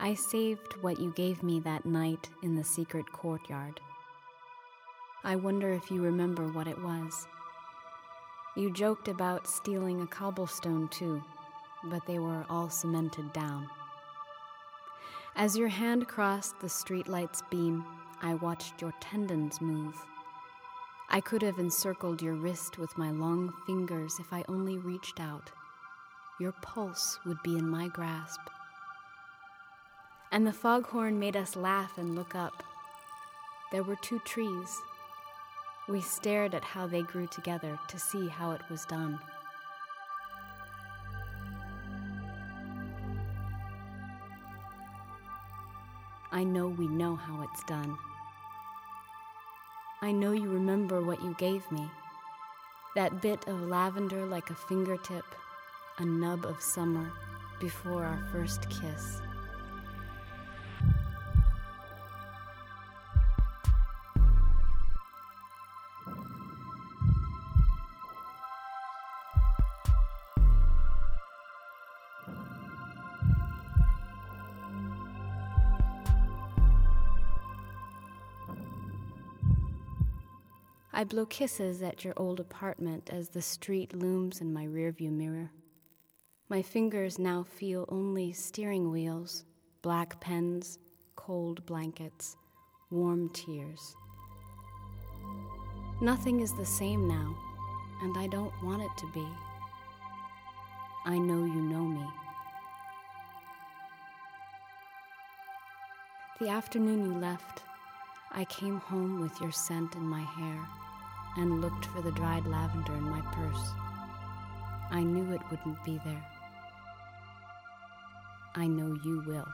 I saved what you gave me that night in the secret courtyard. I wonder if you remember what it was. You joked about stealing a cobblestone too, but they were all cemented down. As your hand crossed the streetlight's beam, I watched your tendons move. I could have encircled your wrist with my long fingers if I only reached out. Your pulse would be in my grasp and the foghorn made us laugh and look up. There were two trees. We stared at how they grew together to see how it was done. I know we know how it's done. I know you remember what you gave me that bit of lavender like a fingertip, a nub of summer before our first kiss. I blow kisses at your old apartment as the street looms in my rearview mirror. My fingers now feel only steering wheels, black pens, cold blankets, warm tears. Nothing is the same now, and I don't want it to be. I know you know me. The afternoon you left, I came home with your scent in my hair and looked for the dried lavender in my purse. I knew it wouldn't be there. I know you will.